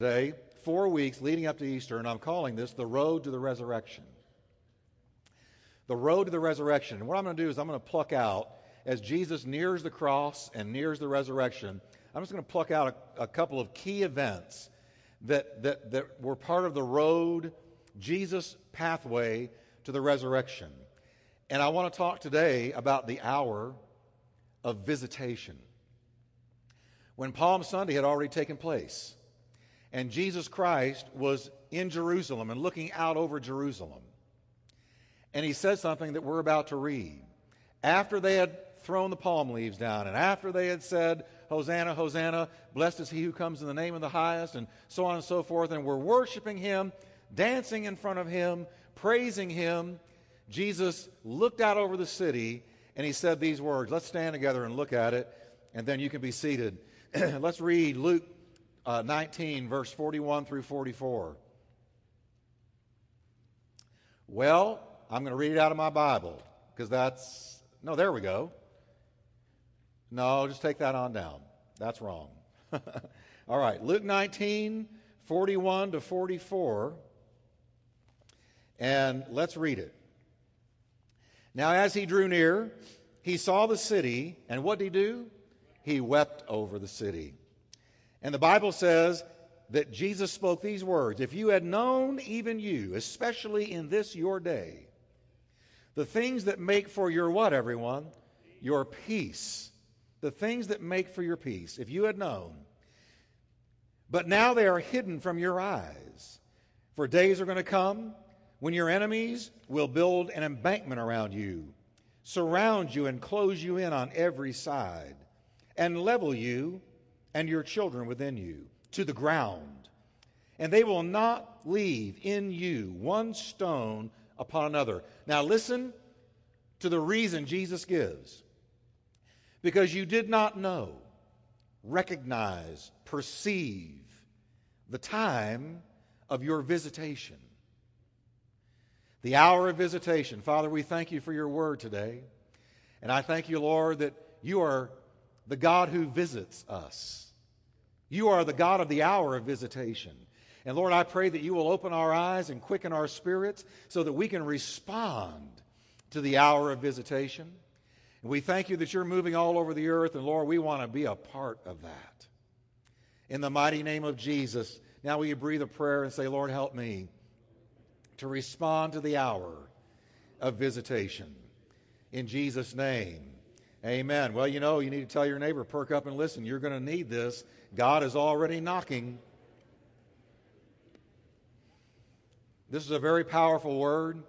Today, four weeks leading up to Easter, and I'm calling this the road to the resurrection. The road to the resurrection. And what I'm going to do is I'm going to pluck out, as Jesus nears the cross and nears the resurrection, I'm just going to pluck out a, a couple of key events that, that, that were part of the road, Jesus' pathway to the resurrection. And I want to talk today about the hour of visitation. When Palm Sunday had already taken place, and Jesus Christ was in Jerusalem and looking out over Jerusalem. And he said something that we're about to read. After they had thrown the palm leaves down, and after they had said, Hosanna, Hosanna, blessed is he who comes in the name of the highest, and so on and so forth, and we're worshiping him, dancing in front of him, praising him, Jesus looked out over the city and he said these words. Let's stand together and look at it, and then you can be seated. Let's read Luke uh, 19, verse 41 through 44. Well, I'm going to read it out of my Bible because that's. No, there we go. No, just take that on down. That's wrong. All right, Luke 19, 41 to 44. And let's read it. Now, as he drew near, he saw the city, and what did he do? He wept over the city and the Bible says that Jesus spoke these words If you had known, even you, especially in this your day, the things that make for your what, everyone? Your peace. The things that make for your peace, if you had known. But now they are hidden from your eyes. For days are going to come when your enemies will build an embankment around you, surround you, and close you in on every side, and level you and your children within you to the ground. And they will not leave in you one stone upon another. Now, listen to the reason Jesus gives. Because you did not know, recognize, perceive the time of your visitation. The hour of visitation. Father, we thank you for your word today. And I thank you, Lord, that you are the God who visits us. You are the God of the hour of visitation. And Lord, I pray that you will open our eyes and quicken our spirits so that we can respond to the hour of visitation. And we thank you that you're moving all over the earth, and Lord, we want to be a part of that. In the mighty name of Jesus, now will you breathe a prayer and say, Lord, help me to respond to the hour of visitation. In Jesus' name, amen. Well, you know, you need to tell your neighbor, perk up and listen. You're going to need this God is already knocking. This is a very powerful word.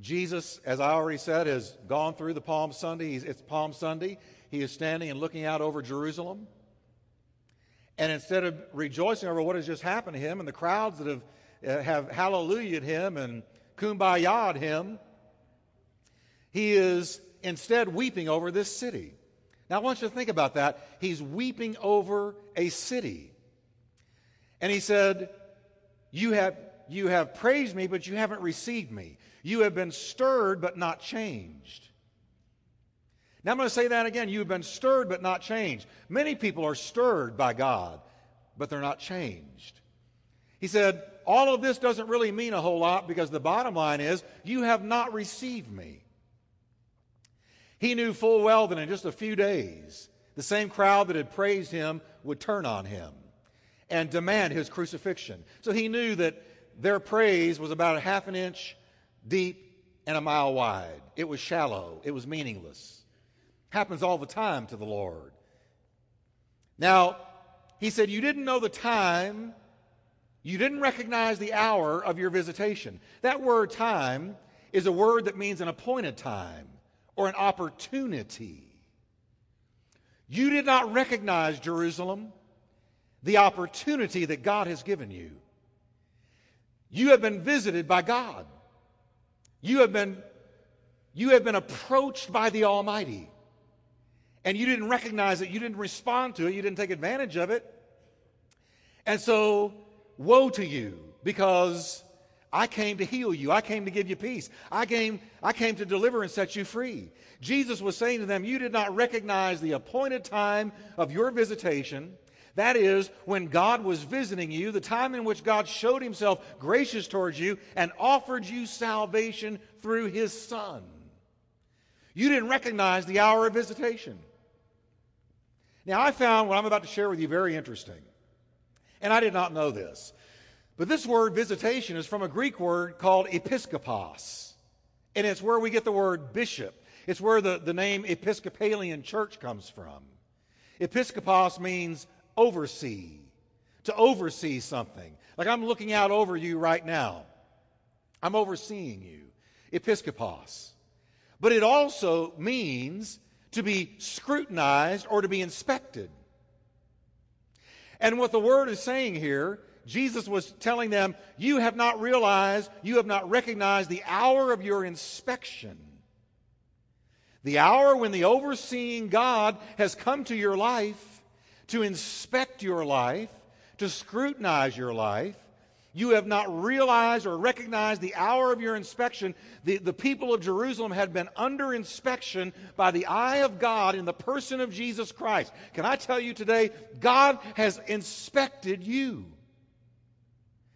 Jesus, as I already said, has gone through the Palm Sunday. He's, it's Palm Sunday. He is standing and looking out over Jerusalem. And instead of rejoicing over what has just happened to him and the crowds that have, uh, have hallelujah'd him and kumbaya'd him, he is instead weeping over this city. Now, I want you to think about that. He's weeping over a city. And he said, You have, you have praised me, but you haven't received me. You have been stirred, but not changed. Now, I'm going to say that again. You have been stirred, but not changed. Many people are stirred by God, but they're not changed. He said, All of this doesn't really mean a whole lot because the bottom line is, you have not received me. He knew full well that in just a few days, the same crowd that had praised him would turn on him and demand his crucifixion. So he knew that their praise was about a half an inch deep and a mile wide. It was shallow, it was meaningless. Happens all the time to the Lord. Now, he said, You didn't know the time, you didn't recognize the hour of your visitation. That word time is a word that means an appointed time or an opportunity. You did not recognize, Jerusalem, the opportunity that God has given you. You have been visited by God. You have been, you have been approached by the Almighty. And you didn't recognize it. You didn't respond to it. You didn't take advantage of it. And so, woe to you because I came to heal you. I came to give you peace. I came, I came to deliver and set you free. Jesus was saying to them, You did not recognize the appointed time of your visitation. That is, when God was visiting you, the time in which God showed himself gracious towards you and offered you salvation through his Son. You didn't recognize the hour of visitation. Now, I found what I'm about to share with you very interesting. And I did not know this. But this word visitation is from a Greek word called episkopos. And it's where we get the word bishop. It's where the, the name Episcopalian church comes from. Episkopos means oversee, to oversee something. Like I'm looking out over you right now. I'm overseeing you. Episkopos. But it also means to be scrutinized or to be inspected. And what the word is saying here, Jesus was telling them, You have not realized, you have not recognized the hour of your inspection. The hour when the overseeing God has come to your life to inspect your life, to scrutinize your life, you have not realized or recognized the hour of your inspection. The, the people of Jerusalem had been under inspection by the eye of God in the person of Jesus Christ. Can I tell you today, God has inspected you.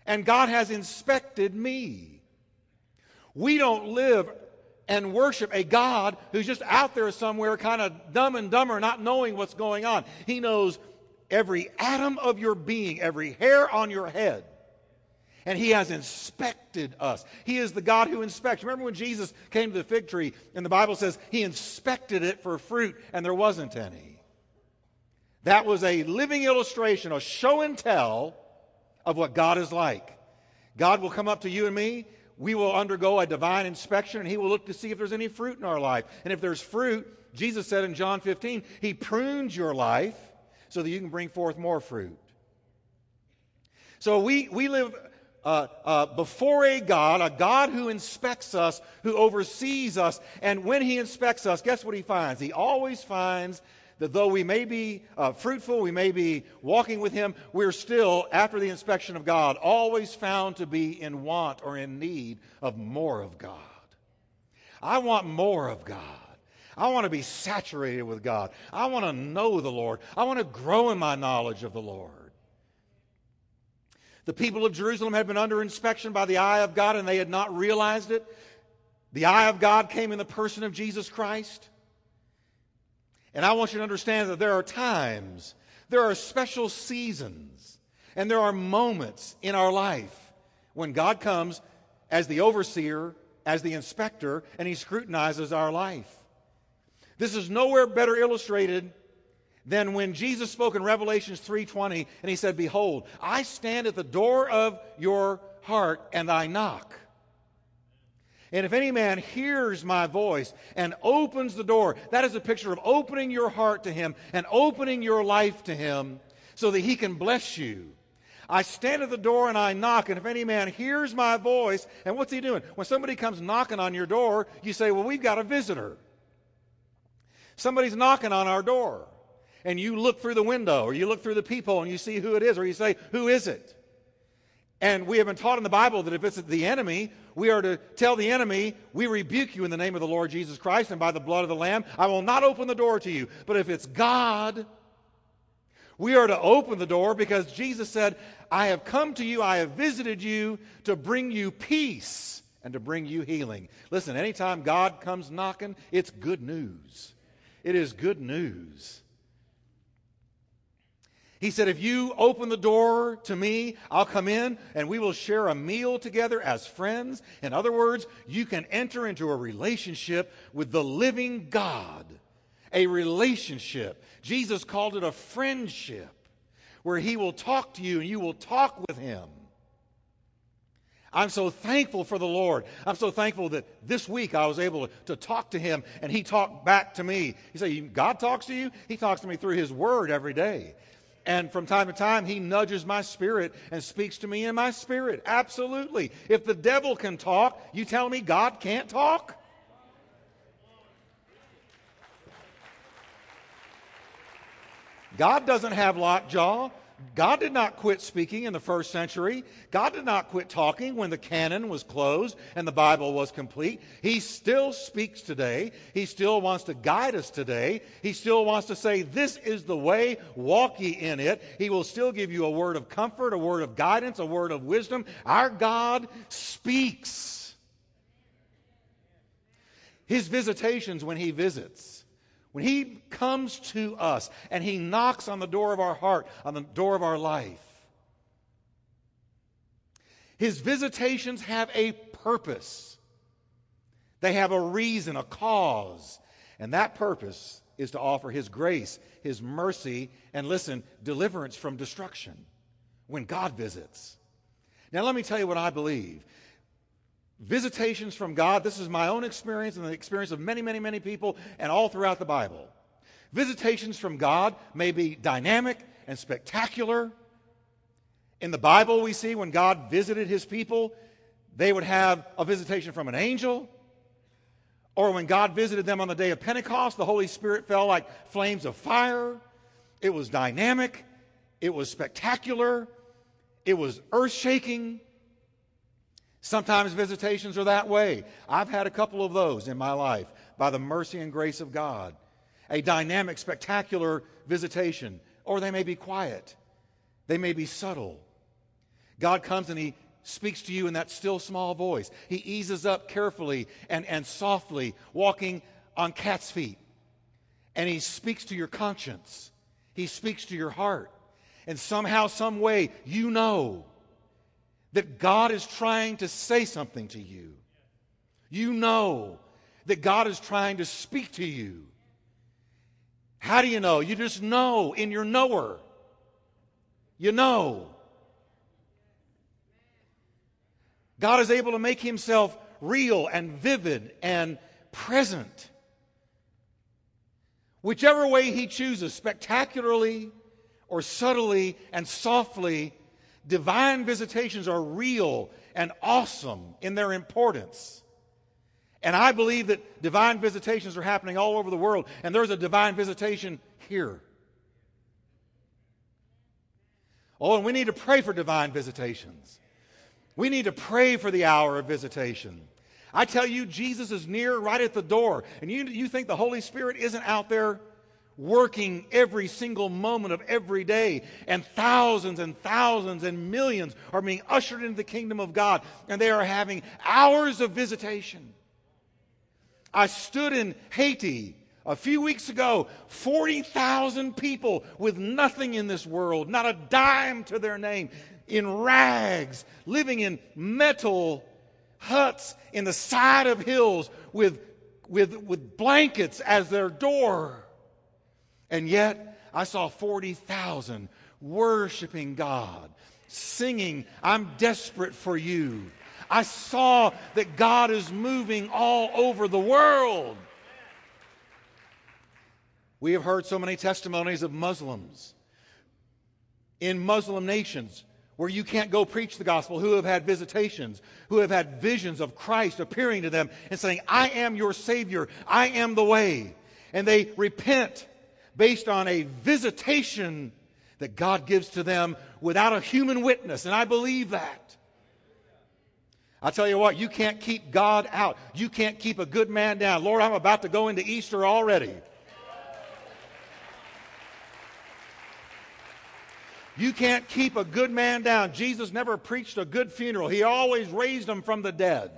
And God has inspected me. We don't live and worship a God who's just out there somewhere, kind of dumb and dumber, not knowing what's going on. He knows every atom of your being, every hair on your head and he has inspected us. He is the God who inspects. Remember when Jesus came to the fig tree and the Bible says he inspected it for fruit and there wasn't any. That was a living illustration, a show and tell of what God is like. God will come up to you and me. We will undergo a divine inspection and he will look to see if there's any fruit in our life. And if there's fruit, Jesus said in John 15, he prunes your life so that you can bring forth more fruit. So we, we live uh, uh, before a God, a God who inspects us, who oversees us. And when he inspects us, guess what he finds? He always finds that though we may be uh, fruitful, we may be walking with him, we're still, after the inspection of God, always found to be in want or in need of more of God. I want more of God. I want to be saturated with God. I want to know the Lord. I want to grow in my knowledge of the Lord. The people of Jerusalem had been under inspection by the eye of God and they had not realized it. The eye of God came in the person of Jesus Christ. And I want you to understand that there are times, there are special seasons, and there are moments in our life when God comes as the overseer, as the inspector, and he scrutinizes our life. This is nowhere better illustrated than when Jesus spoke in Revelations 3:20 and he said, "Behold, I stand at the door of your heart and I knock." And if any man hears my voice and opens the door, that is a picture of opening your heart to him and opening your life to him so that he can bless you. I stand at the door and I knock, and if any man hears my voice, and what's he doing? When somebody comes knocking on your door, you say, Well, we've got a visitor. Somebody's knocking on our door and you look through the window or you look through the peephole and you see who it is, or you say, Who is it? And we have been taught in the Bible that if it's the enemy, we are to tell the enemy, We rebuke you in the name of the Lord Jesus Christ and by the blood of the Lamb. I will not open the door to you. But if it's God, we are to open the door because Jesus said, I have come to you, I have visited you to bring you peace and to bring you healing. Listen, anytime God comes knocking, it's good news. It is good news. He said, If you open the door to me, I'll come in and we will share a meal together as friends. In other words, you can enter into a relationship with the living God. A relationship. Jesus called it a friendship where he will talk to you and you will talk with him. I'm so thankful for the Lord. I'm so thankful that this week I was able to, talk to him and he talked back to me. He said, God talks to you? He talks to me through his word every day. And from time to time, he nudges my spirit and speaks to me in my spirit. Absolutely. If the devil can talk, you tell me God can't talk? God doesn't have lockjaw. God did not quit speaking in the first century. God did not quit talking when the canon was closed and the Bible was complete. He still speaks today. He still wants to guide us today. He still wants to say, This is the way, walk ye in it. He will still give you a word of comfort, a word of guidance, a word of wisdom. Our God speaks. His visitations when He visits when He comes to us and He knocks on the door of our heart, on the door of our life, His visitations have a purpose. They have a reason, a cause. And that purpose is to offer His grace, His mercy, and listen, deliverance from destruction when God visits. Now, let me tell you what I believe visitations from God. This is my own experience and the experience of many, many, many people and all throughout the Bible. Visitations from God may be dynamic and spectacular. In the Bible, we see when God visited his people, they would have a visitation from an angel. Or when God visited them on the day of Pentecost, the Holy Spirit fell like flames of fire. It was dynamic, it was spectacular, it was earth shaking. Sometimes visitations are that way. I've had a couple of those in my life by the mercy and grace of God. A dynamic, spectacular visitation, or they may be quiet, they may be subtle. God comes and He speaks to you in that still small voice. He eases up carefully and, and softly, walking on cat's feet. And He speaks to your conscience, He speaks to your heart. And somehow, some way, you know that God is trying to say something to you. You know that God is trying to speak to you. How do you know? You just know in your knower. You know. God is able to make himself real and vivid and present. Whichever way he chooses, spectacularly or subtly and softly, divine visitations are real and awesome in their importance. And I believe that divine visitations are happening all over the world, and there's a divine visitation here. Oh, and we need to pray for divine visitations. We need to pray for the hour of visitation. I tell you, Jesus is near right at the door, and you, you think the Holy Spirit isn't out there working every single moment of every day. And thousands and thousands and millions are being ushered into the kingdom of God. And they are having hours of visitation. I stood in Haiti a few weeks ago 40,000 people with nothing in this world, not a dime to their name, in rags, living in metal huts in the side of hills with, with, with blankets as their door. And yet, I saw 40,000 worshiping God, singing, I'm desperate for you. I saw that God is moving all over the world. We have heard so many testimonies of Muslims in Muslim nations where you can't go preach the gospel who have had visitations, who have had visions of Christ appearing to them and saying, I am your Savior, I am the way. And they repent based on a visitation that God gives to them without a human witness. And I believe that. I tell you what, you can't keep God out. You can't keep a good man down. Lord, I'm about to go into Easter already. You can't keep a good man down. Jesus never preached a good funeral, he always raised them from the dead.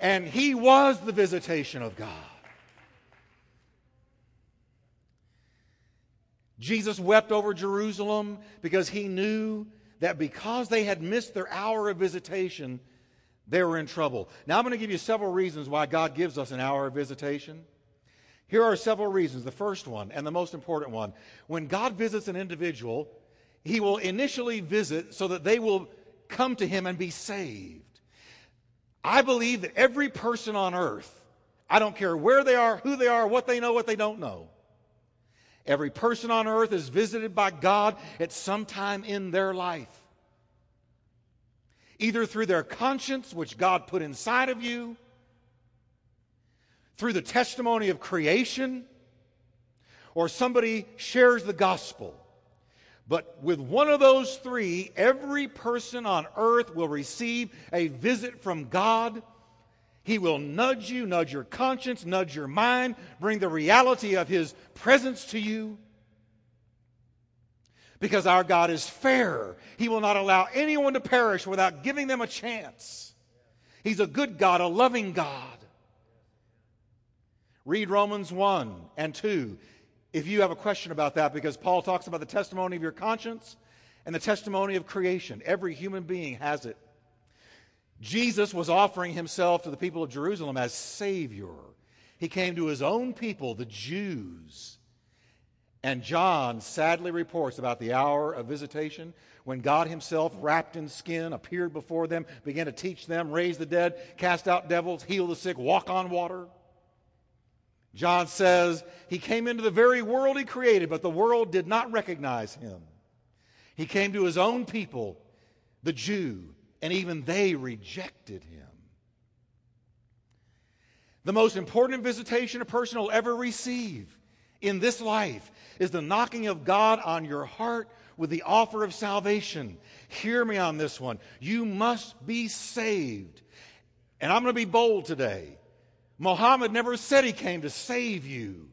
And he was the visitation of God. Jesus wept over Jerusalem because he knew that because they had missed their hour of visitation, they were in trouble. Now, I'm going to give you several reasons why God gives us an hour of visitation. Here are several reasons. The first one, and the most important one when God visits an individual, he will initially visit so that they will come to him and be saved. I believe that every person on earth, I don't care where they are, who they are, what they know, what they don't know, Every person on earth is visited by God at some time in their life. Either through their conscience, which God put inside of you, through the testimony of creation, or somebody shares the gospel. But with one of those three, every person on earth will receive a visit from God. He will nudge you, nudge your conscience, nudge your mind, bring the reality of His presence to you. Because our God is fair. He will not allow anyone to perish without giving them a chance. He's a good God, a loving God. Read Romans 1 and 2 if you have a question about that, because Paul talks about the testimony of your conscience and the testimony of creation. Every human being has it. Jesus was offering himself to the people of Jerusalem as Savior. He came to his own people, the Jews. And John sadly reports about the hour of visitation when God Himself, wrapped in skin, appeared before them, began to teach them, raise the dead, cast out devils, heal the sick, walk on water. John says he came into the very world he created, but the world did not recognize him. He came to his own people, the Jew, and even they rejected him. The most important visitation a person will ever receive in this life is the knocking of God on your heart with the offer of salvation. Hear me on this one. You must be saved. And I'm going to be bold today. Muhammad never said he came to save you,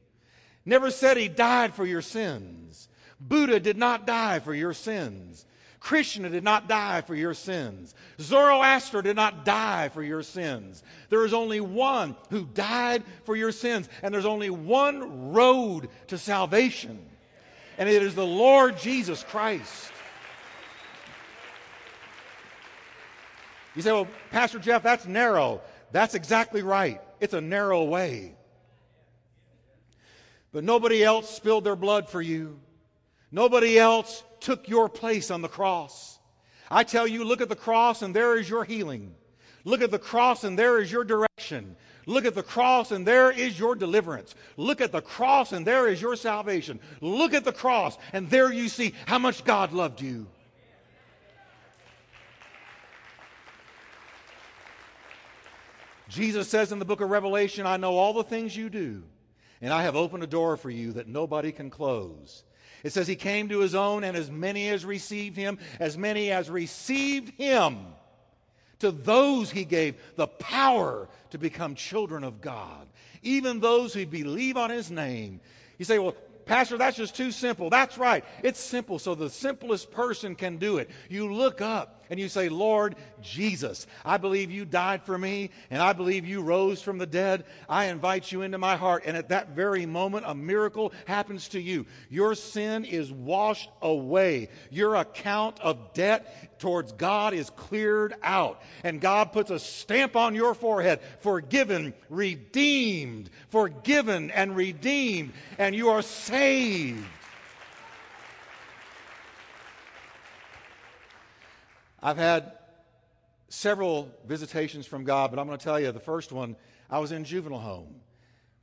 never said he died for your sins. Buddha did not die for your sins. Krishna did not die for your sins. Zoroaster did not die for your sins. There is only one who died for your sins, and there's only one road to salvation, and it is the Lord Jesus Christ. You say, well, Pastor Jeff, that's narrow. That's exactly right. It's a narrow way. But nobody else spilled their blood for you. Nobody else took your place on the cross. I tell you, look at the cross and there is your healing. Look at the cross and there is your direction. Look at the cross and there is your deliverance. Look at the cross and there is your salvation. Look at the cross and there you see how much God loved you. Jesus says in the book of Revelation, I know all the things you do, and I have opened a door for you that nobody can close. It says he came to his own, and as many as received him, as many as received him, to those he gave the power to become children of God, even those who believe on his name. You say, well, Pastor, that's just too simple. That's right. It's simple, so the simplest person can do it. You look up and you say, Lord Jesus, I believe you died for me and I believe you rose from the dead. I invite you into my heart. And at that very moment, a miracle happens to you. Your sin is washed away. Your account of debt towards God is cleared out. And God puts a stamp on your forehead forgiven, redeemed, forgiven and redeemed. And you are saved. I've had several visitations from God, but I'm going to tell you the first one, I was in juvenile home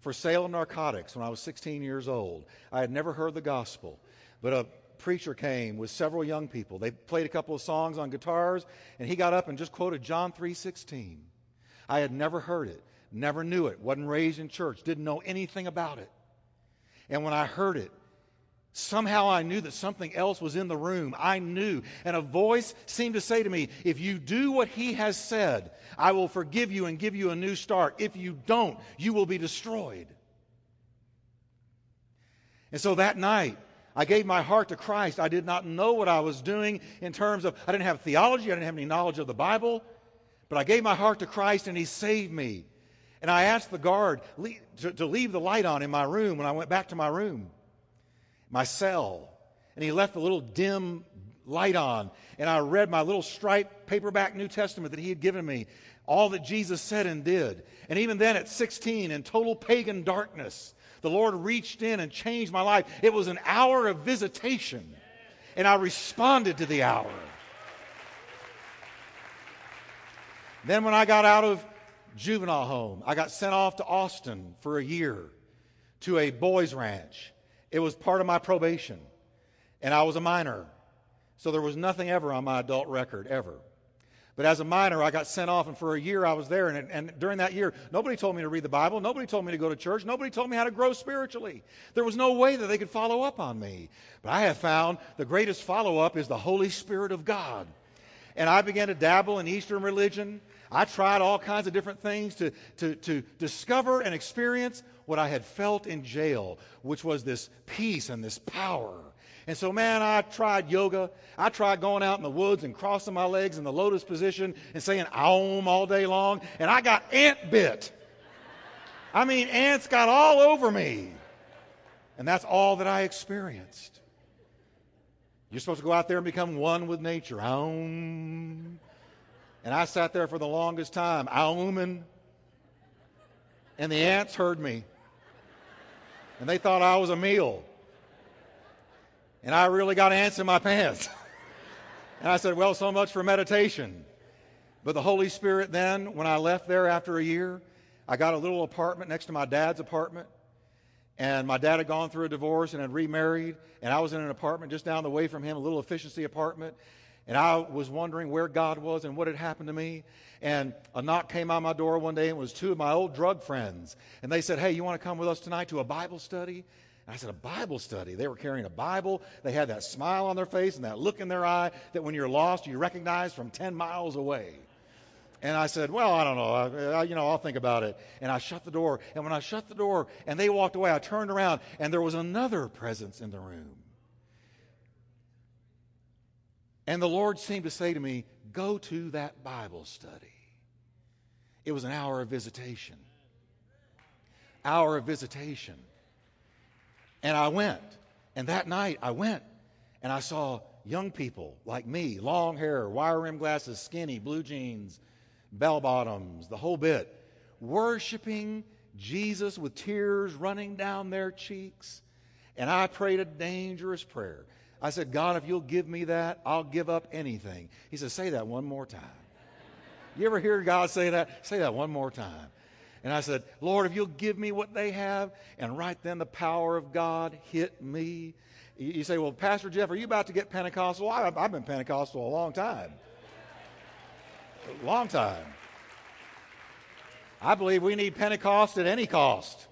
for sale of narcotics when I was 16 years old. I had never heard the gospel, but a preacher came with several young people. They played a couple of songs on guitars, and he got up and just quoted John 3:16. I had never heard it, never knew it, wasn't raised in church, didn't know anything about it. And when I heard it, Somehow I knew that something else was in the room. I knew. And a voice seemed to say to me, If you do what he has said, I will forgive you and give you a new start. If you don't, you will be destroyed. And so that night, I gave my heart to Christ. I did not know what I was doing in terms of, I didn't have theology, I didn't have any knowledge of the Bible, but I gave my heart to Christ and He saved me. And I asked the guard to leave the light on in my room when I went back to my room my cell. And he left a little dim light on. And I read my little striped paperback New Testament that he had given me, all that Jesus said and did. And even then, at 16, in total pagan darkness, the Lord reached in and changed my life. It was an hour of visitation, and I responded to the hour. Then, when I got out of juvenile home, I got sent off to Austin for a year to a boys' ranch. It was part of my probation. And I was a minor. So there was nothing ever on my adult record, ever. But as a minor, I got sent off, and for a year I was there. And, and during that year, nobody told me to read the Bible. Nobody told me to go to church. Nobody told me how to grow spiritually. There was no way that they could follow up on me. But I have found the greatest follow up is the Holy Spirit of God. And I began to dabble in Eastern religion. I tried all kinds of different things to, to, to discover and experience what I had felt in jail, which was this peace and this power. And so, man, I tried yoga. I tried going out in the woods and crossing my legs in the lotus position and saying Aum all day long, and I got ant bit. I mean, ants got all over me. And that's all that I experienced. You're supposed to go out there and become one with nature. Aum. And I sat there for the longest time, Auming. And the ants heard me. And they thought I was a meal. And I really got ants in my pants. and I said, Well, so much for meditation. But the Holy Spirit then, when I left there after a year, I got a little apartment next to my dad's apartment. And my dad had gone through a divorce and had remarried. And I was in an apartment just down the way from him, a little efficiency apartment. And I was wondering where God was and what had happened to me. And a knock came on my door one day, and it was two of my old drug friends. And they said, Hey, you want to come with us tonight to a Bible study? And I said, A Bible study? They were carrying a Bible. They had that smile on their face and that look in their eye that when you're lost, you recognize from 10 miles away. And I said, Well, I don't know. I, I, you know, I'll think about it. And I shut the door. And when I shut the door and they walked away, I turned around and there was another presence in the room. And the Lord seemed to say to me, Go to that Bible study. It was an hour of visitation. Hour of visitation. And I went. And that night I went and I saw young people like me, long hair, wire rim glasses, skinny, blue jeans, bell bottoms, the whole bit, worshiping Jesus with tears running down their cheeks. And I prayed a dangerous prayer. I said, God, if you'll give me that, I'll give up anything. He said, Say that one more time. You ever hear God say that? Say that one more time. And I said, Lord, if you'll give me what they have. And right then the power of God hit me. You say, Well, Pastor Jeff, are you about to get Pentecostal? I've, I've been Pentecostal a long time. A long time. I believe we need Pentecost at any cost.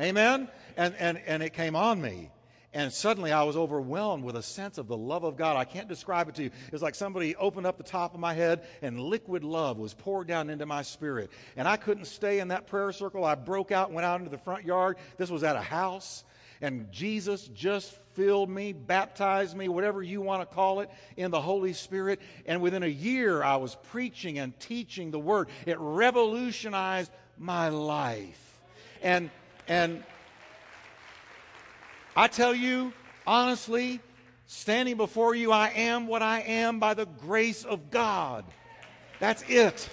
Amen? And, and, and it came on me. And suddenly I was overwhelmed with a sense of the love of God. I can't describe it to you. It was like somebody opened up the top of my head and liquid love was poured down into my spirit. And I couldn't stay in that prayer circle. I broke out went out into the front yard. This was at a house. And Jesus just filled me, baptized me, whatever you want to call it, in the Holy Spirit. And within a year, I was preaching and teaching the Word. It revolutionized my life. And, and, I tell you, honestly, standing before you, I am what I am by the grace of God. That's it.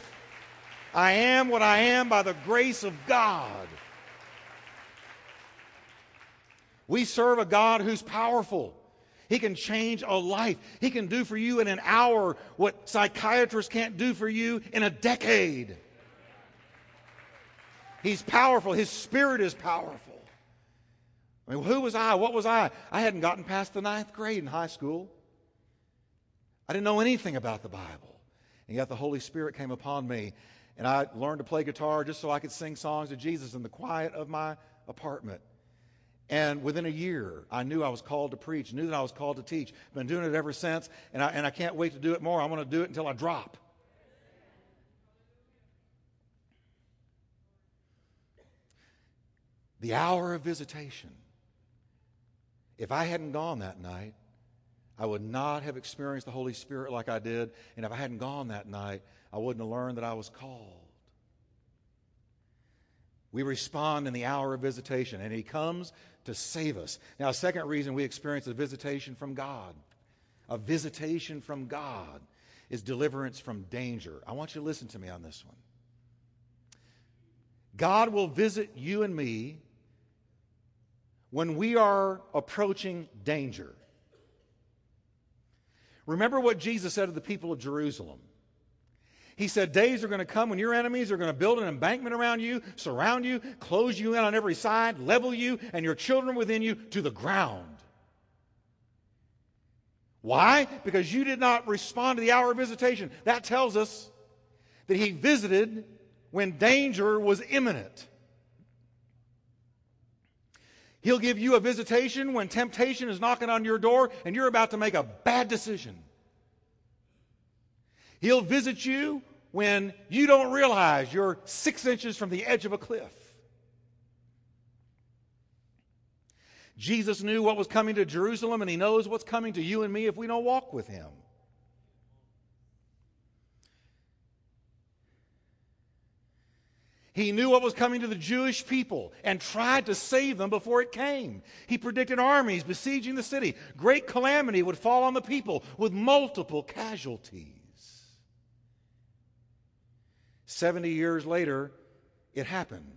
I am what I am by the grace of God. We serve a God who's powerful. He can change a life. He can do for you in an hour what psychiatrists can't do for you in a decade. He's powerful. His spirit is powerful. I mean, who was I? What was I? I hadn't gotten past the ninth grade in high school. I didn't know anything about the Bible. And yet the Holy Spirit came upon me, and I learned to play guitar just so I could sing songs to Jesus in the quiet of my apartment. And within a year, I knew I was called to preach, knew that I was called to teach. Been doing it ever since, and I, and I can't wait to do it more. I'm going to do it until I drop. The hour of visitation. If I hadn't gone that night, I would not have experienced the Holy Spirit like I did. And if I hadn't gone that night, I wouldn't have learned that I was called. We respond in the hour of visitation, and He comes to save us. Now, a second reason we experience a visitation from God, a visitation from God, is deliverance from danger. I want you to listen to me on this one. God will visit you and me when we are approaching danger. Remember what Jesus said to the people of Jerusalem. He said, Days are going to come when your enemies are going to build an embankment around you, surround you, close you in on every side, level you and your children within you to the ground. Why? Because you did not respond to the hour of visitation. That tells us that he visited when danger was imminent. He'll give you a visitation when temptation is knocking on your door and you're about to make a bad decision. He'll visit you when you don't realize you're six inches from the edge of a cliff. Jesus knew what was coming to Jerusalem, and he knows what's coming to you and me if we don't walk with him. He knew what was coming to the Jewish people and tried to save them before it came. He predicted armies besieging the city. Great calamity would fall on the people with multiple casualties. 70 years later, it happened.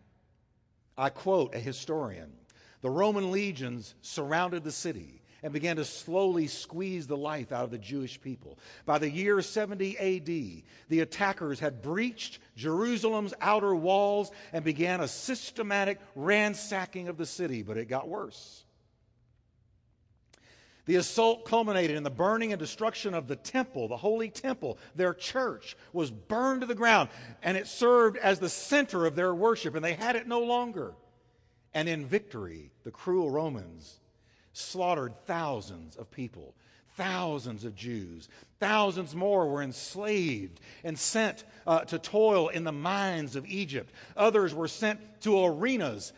I quote a historian The Roman legions surrounded the city and began to slowly squeeze the life out of the Jewish people. By the year 70 AD, the attackers had breached Jerusalem's outer walls and began a systematic ransacking of the city, but it got worse. The assault culminated in the burning and destruction of the temple, the holy temple. Their church was burned to the ground, and it served as the center of their worship, and they had it no longer. And in victory, the cruel Romans slaughtered thousands of people, thousands of Jews. Thousands more were enslaved and sent uh, to toil in the mines of Egypt. Others were sent to arenas,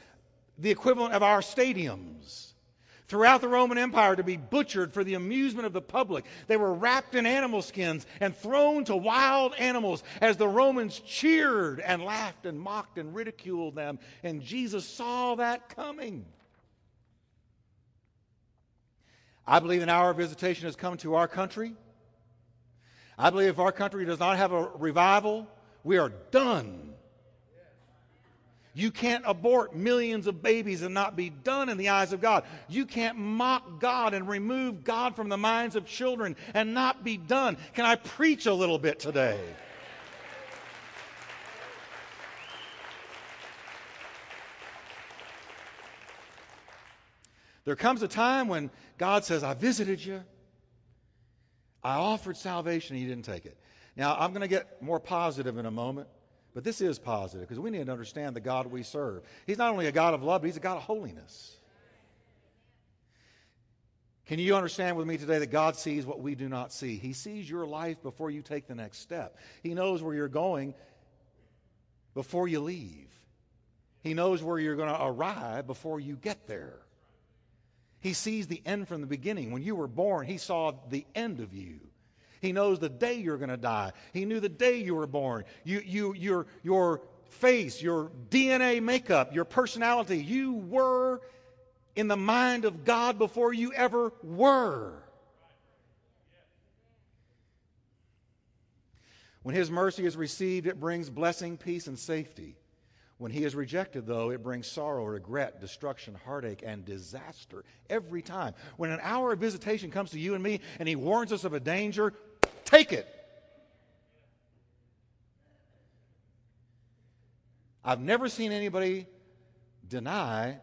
the equivalent of our stadiums throughout the Roman Empire to be butchered for the amusement of the public. They were wrapped in animal skins and thrown to wild animals as the Romans cheered and laughed and mocked and ridiculed them. And Jesus saw that coming. I believe an hour of visitation has come to our country. I believe if our country does not have a revival, we are done you can't abort millions of babies and not be done in the eyes of God. You can't mock God and remove God from the minds of children and not be done. Can I preach a little bit today? There comes a time when God says, I visited you. I offered salvation, and you didn't take it. Now, I'm going to get more positive in a moment. But this is positive because we need to understand the God we serve. He's not only a God of love, but He's a God of holiness. Can you understand with me today that God sees what we do not see? He sees your life before you take the next step. He knows where you're going before you leave. He knows where you're going to arrive before you get there. He sees the end from the beginning. When you were born, He saw the end of you. He knows the day you're going to die. He knew the day you were born. You, you, your, your face, your DNA makeup, your personality, you were in the mind of God before you ever were. When His mercy is received, it brings blessing, peace, and safety. When He is rejected, though, it brings sorrow, regret, destruction, heartache, and disaster every time. When an hour of visitation comes to you and me and He warns us of a danger, Take it. I've never seen anybody deny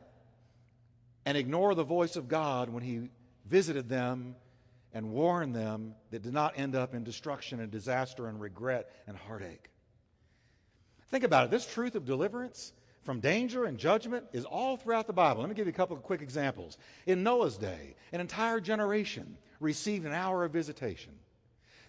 and ignore the voice of God when He visited them and warned them that did not end up in destruction and disaster and regret and heartache. Think about it. This truth of deliverance from danger and judgment is all throughout the Bible. Let me give you a couple of quick examples. In Noah's day, an entire generation received an hour of visitation.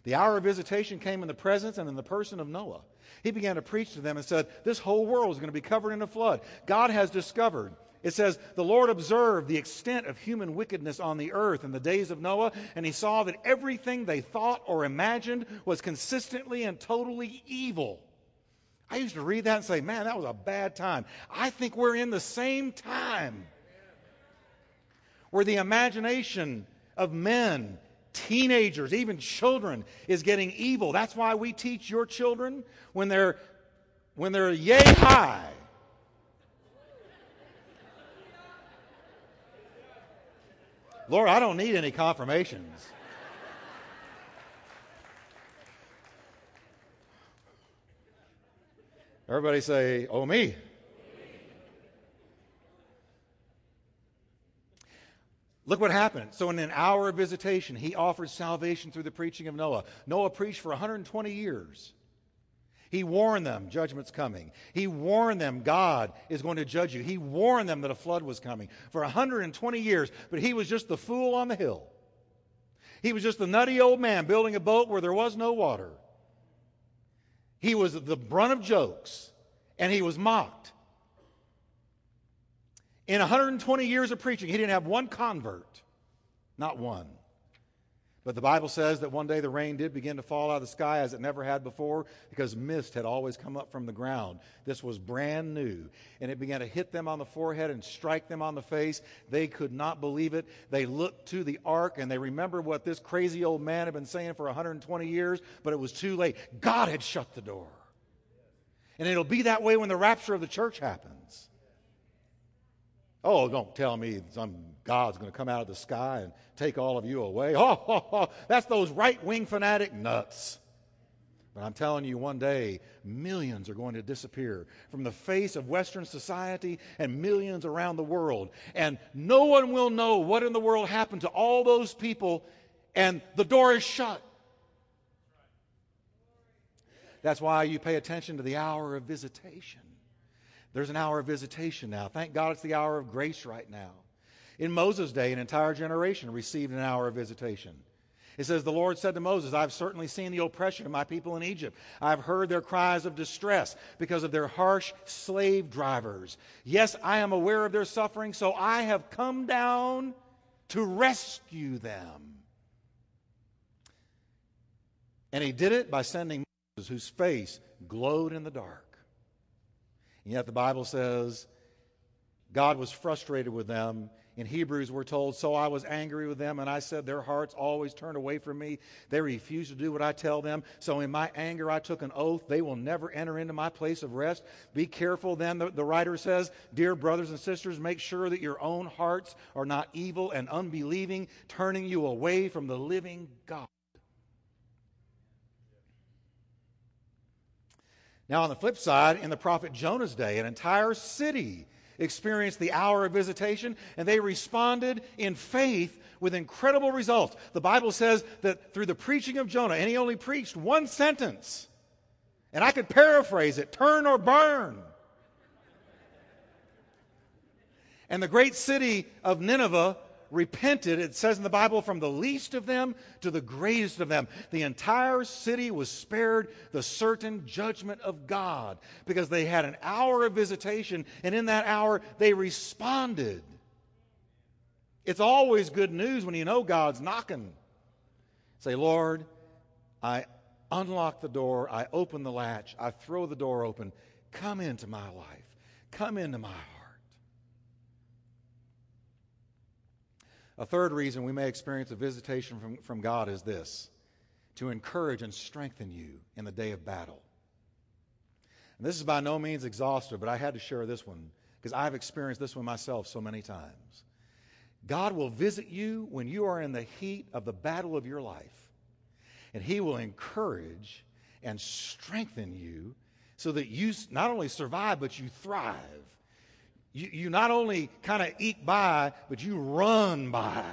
The hour of visitation came in the presence and in the person of Noah. He began to preach to them and said, This whole world is going to be covered in a flood. God has discovered. It says, The Lord observed the extent of human wickedness on the earth in the days of Noah, and he saw that everything they thought or imagined was consistently and totally evil. I used to read that and say, Man, that was a bad time. I think we're in the same time where the imagination of men teenagers, even children, is getting evil. That's why we teach your children when they're when they're yay high. Lord, I don't need any confirmations. Everybody say, Oh, me. Look what happened. So, in an hour of visitation, he offered salvation through the preaching of Noah. Noah preached for 120 years. He warned them judgment's coming. He warned them God is going to judge you. He warned them that a flood was coming for 120 years, but he was just the fool on the hill. He was just the nutty old man building a boat where there was no water. He was the brunt of jokes, and he was mocked. In 120 years of preaching, he didn't have one convert. Not one. But the Bible says that one day the rain did begin to fall out of the sky as it never had before because mist had always come up from the ground. This was brand new. And it began to hit them on the forehead and strike them on the face. They could not believe it. They looked to the ark and they remembered what this crazy old man had been saying for 120 years, but it was too late. God had shut the door. And it'll be that way when the rapture of the church happens. Oh, don't tell me some God's going to come out of the sky and take all of you away. Oh, oh, oh that's those right wing fanatic nuts. But I'm telling you, one day, millions are going to disappear from the face of Western society and millions around the world. And no one will know what in the world happened to all those people, and the door is shut. That's why you pay attention to the hour of visitation. There's an hour of visitation now. Thank God it's the hour of grace right now. In Moses' day, an entire generation received an hour of visitation. It says, The Lord said to Moses, I've certainly seen the oppression of my people in Egypt. I've heard their cries of distress because of their harsh slave drivers. Yes, I am aware of their suffering, so I have come down to rescue them. And he did it by sending Moses, whose face glowed in the dark. And yet the Bible says God was frustrated with them. In Hebrews, we're told, So I was angry with them, and I said, Their hearts always turn away from me. They refuse to do what I tell them. So in my anger, I took an oath. They will never enter into my place of rest. Be careful then, the, the writer says, Dear brothers and sisters, make sure that your own hearts are not evil and unbelieving, turning you away from the living God. Now, on the flip side, in the prophet Jonah's day, an entire city experienced the hour of visitation, and they responded in faith with incredible results. The Bible says that through the preaching of Jonah, and he only preached one sentence, and I could paraphrase it turn or burn. And the great city of Nineveh repented, it says in the Bible, from the least of them to the greatest of them. The entire city was spared the certain judgment of God because they had an hour of visitation, and in that hour they responded. It's always good news when you know God's knocking. Say, Lord, I unlock the door, I open the latch, I throw the door open. Come into my life, come into my heart. A third reason we may experience a visitation from, from God is this to encourage and strengthen you in the day of battle. And this is by no means exhaustive, but I had to share this one because I've experienced this one myself so many times. God will visit you when you are in the heat of the battle of your life, and He will encourage and strengthen you so that you not only survive, but you thrive you, you not only kind of eke by, but you run by.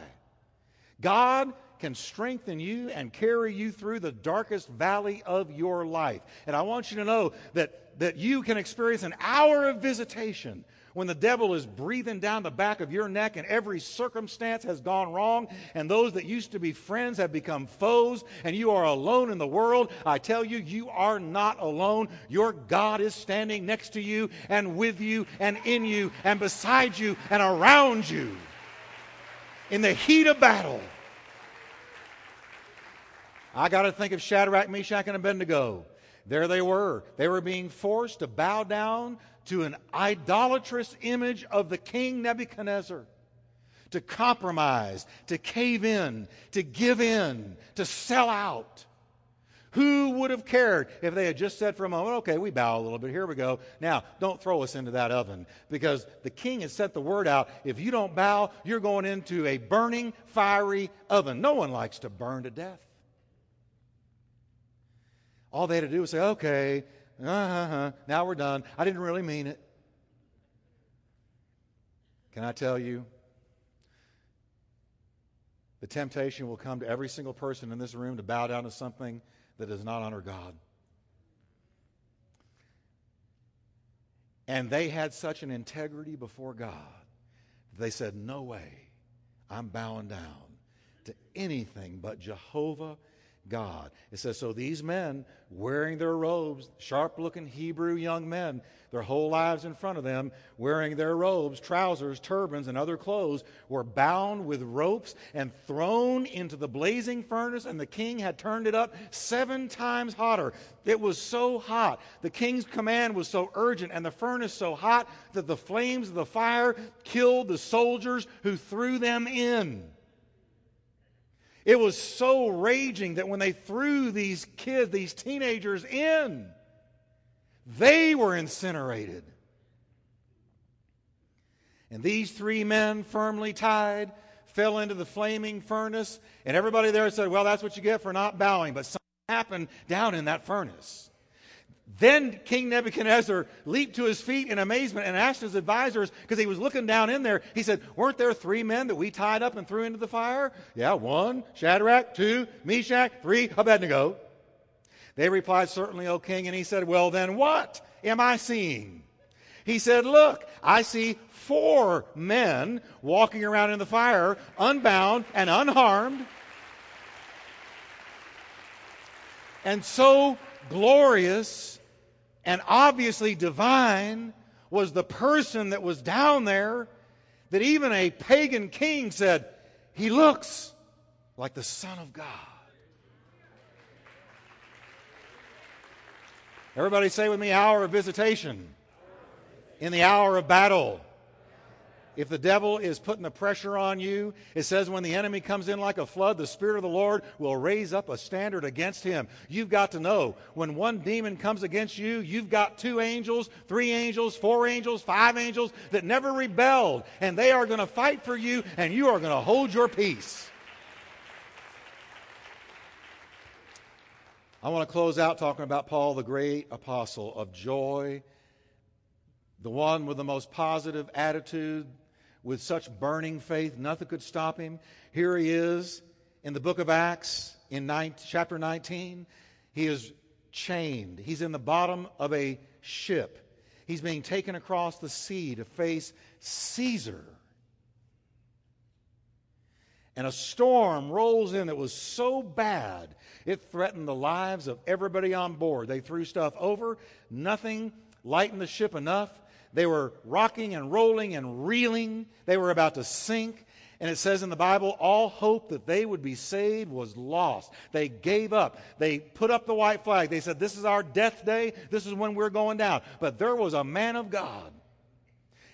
God can strengthen you and carry you through the darkest valley of your life. And I want you to know that, that you can experience an hour of visitation when the devil is breathing down the back of your neck and every circumstance has gone wrong and those that used to be friends have become foes and you are alone in the world, I tell you, you are not alone. Your God is standing next to you and with you and in you and beside you and around you in the heat of battle. I got to think of Shadrach, Meshach, and Abednego. There they were. They were being forced to bow down to an idolatrous image of the king Nebuchadnezzar, to compromise, to cave in, to give in, to sell out. Who would have cared if they had just said for a moment, okay, we bow a little bit, here we go. Now, don't throw us into that oven because the king has sent the word out. If you don't bow, you're going into a burning, fiery oven. No one likes to burn to death. All they had to do was say, okay, uh-huh, now we're done. I didn't really mean it. Can I tell you? the temptation will come to every single person in this room to bow down to something that does not honor God. And they had such an integrity before God. That they said, No way, I'm bowing down to anything but Jehovah God. It says, So these men, wearing their robes, sharp looking Hebrew young men, their whole lives in front of them, wearing their robes, trousers, turbans, and other clothes, were bound with ropes and thrown into the blazing furnace, and the king had turned it up seven times hotter. It was so hot. The king's command was so urgent, and the furnace so hot that the flames of the fire killed the soldiers who threw them in. It was so raging that when they threw these kids, these teenagers in, they were incinerated. And these three men, firmly tied, fell into the flaming furnace. And everybody there said, Well, that's what you get for not bowing. But something happened down in that furnace. Then King Nebuchadnezzar leaped to his feet in amazement and asked his advisors, because he was looking down in there, he said, Weren't there three men that we tied up and threw into the fire? Yeah, one, Shadrach, two, Meshach, three, Abednego. They replied, Certainly, O king. And he said, Well, then what am I seeing? He said, Look, I see four men walking around in the fire, unbound and unharmed. And so glorious and obviously divine was the person that was down there that even a pagan king said, He looks like the Son of God. Everybody say with me, hour of visitation. In the hour of battle. If the devil is putting the pressure on you, it says when the enemy comes in like a flood, the Spirit of the Lord will raise up a standard against him. You've got to know when one demon comes against you, you've got two angels, three angels, four angels, five angels that never rebelled, and they are going to fight for you, and you are going to hold your peace. I want to close out talking about Paul, the great apostle of joy, the one with the most positive attitude, with such burning faith, nothing could stop him. Here he is in the book of Acts, in nine, chapter 19. He is chained, he's in the bottom of a ship. He's being taken across the sea to face Caesar. And a storm rolls in that was so bad, it threatened the lives of everybody on board. They threw stuff over, nothing lightened the ship enough they were rocking and rolling and reeling. They were about to sink. And it says in the Bible, all hope that they would be saved was lost. They gave up. They put up the white flag. They said, This is our death day. This is when we're going down. But there was a man of God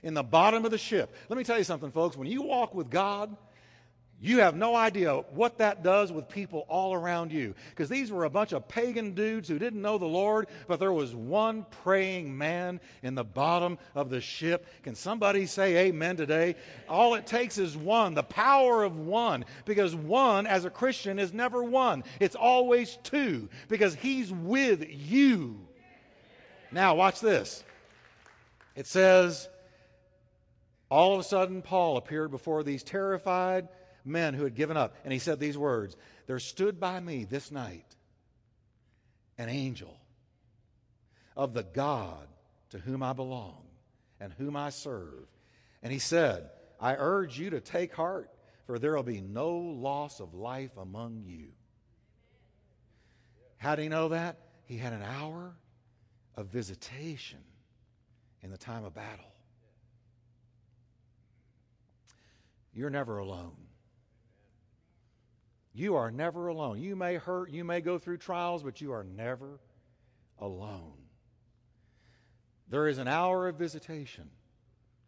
in the bottom of the ship. Let me tell you something, folks. When you walk with God, you have no idea what that does with people all around you. Because these were a bunch of pagan dudes who didn't know the Lord, but there was one praying man in the bottom of the ship. Can somebody say amen today? All it takes is one, the power of one. Because one, as a Christian, is never one, it's always two, because he's with you. Now, watch this. It says, all of a sudden, Paul appeared before these terrified, men who had given up. And he said these words There stood by me this night an angel of the God to whom I belong and whom I serve. And he said, I urge you to take heart, for there will be no loss of life among you. How do you know that? He had an hour of visitation in the time of battle. You're never alone. You are never alone. You may hurt, you may go through trials, but you are never alone. There is an hour of visitation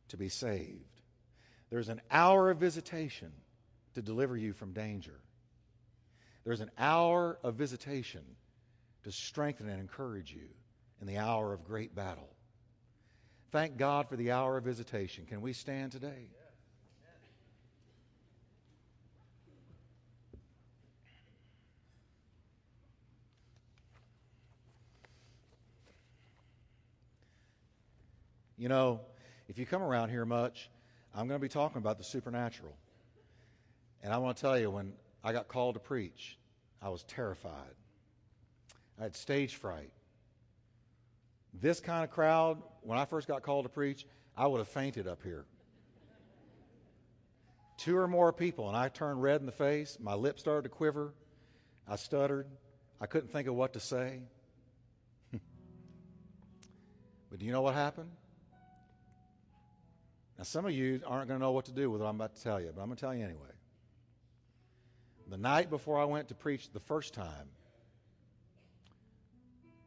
to be saved. There's an hour of visitation to deliver you from danger. There's an hour of visitation to strengthen and encourage you in the hour of great battle. Thank God for the hour of visitation. Can we stand today? You know, if you come around here much, I'm going to be talking about the supernatural. And I want to tell you, when I got called to preach, I was terrified. I had stage fright. This kind of crowd, when I first got called to preach, I would have fainted up here. Two or more people, and I turned red in the face. My lips started to quiver. I stuttered. I couldn't think of what to say. but do you know what happened? Now, some of you aren't going to know what to do with what I'm about to tell you, but I'm going to tell you anyway. The night before I went to preach the first time,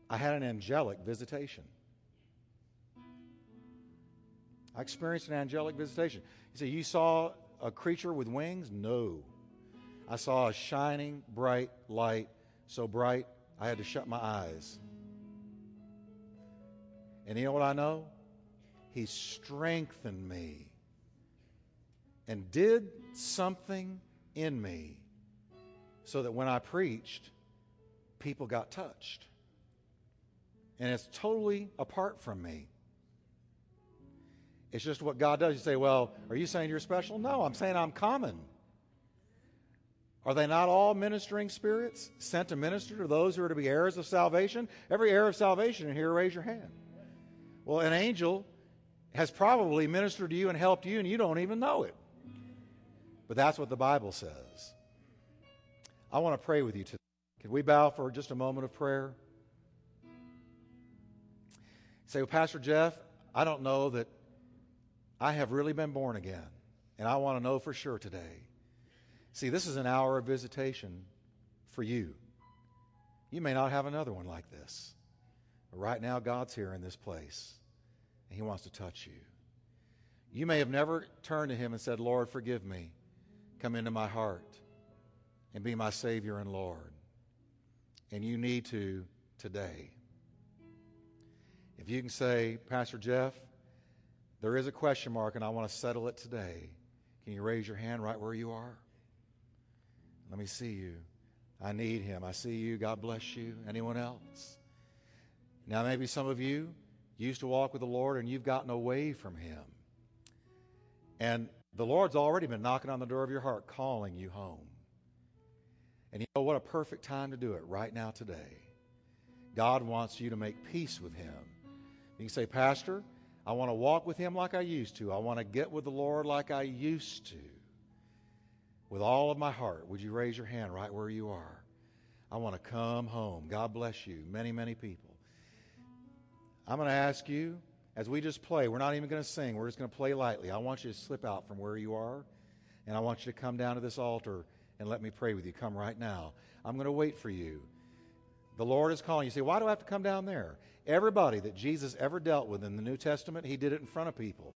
I had an angelic visitation. I experienced an angelic visitation. You say, You saw a creature with wings? No. I saw a shining, bright light, so bright I had to shut my eyes. And you know what I know? He strengthened me and did something in me so that when I preached, people got touched. And it's totally apart from me. It's just what God does. You say, Well, are you saying you're special? No, I'm saying I'm common. Are they not all ministering spirits sent to minister to those who are to be heirs of salvation? Every heir of salvation in here, raise your hand. Well, an angel has probably ministered to you and helped you, and you don't even know it. But that's what the Bible says. I want to pray with you today. Can we bow for just a moment of prayer? Say, well, Pastor Jeff, I don't know that I have really been born again, and I want to know for sure today. See, this is an hour of visitation for you. You may not have another one like this. But right now, God's here in this place, and He wants to touch you. You may have never turned to Him and said, Lord, forgive me. Come into my heart and be my Savior and Lord. And you need to today. If you can say, Pastor Jeff, there is a question mark and I want to settle it today, can you raise your hand right where you are? Let me see you. I need him. I see you. God bless you. Anyone else? Now, maybe some of you used to walk with the Lord and you've gotten away from him. And the Lord's already been knocking on the door of your heart, calling you home. And you know what a perfect time to do it right now today. God wants you to make peace with him. You can say, Pastor, I want to walk with him like I used to. I want to get with the Lord like I used to with all of my heart, would you raise your hand right where you are? I want to come home. God bless you. Many, many people. I'm going to ask you, as we just play, we're not even going to sing, we're just going to play lightly. I want you to slip out from where you are, and I want you to come down to this altar and let me pray with you. Come right now. I'm going to wait for you. The Lord is calling you. Say, why do I have to come down there? Everybody that Jesus ever dealt with in the New Testament, he did it in front of people.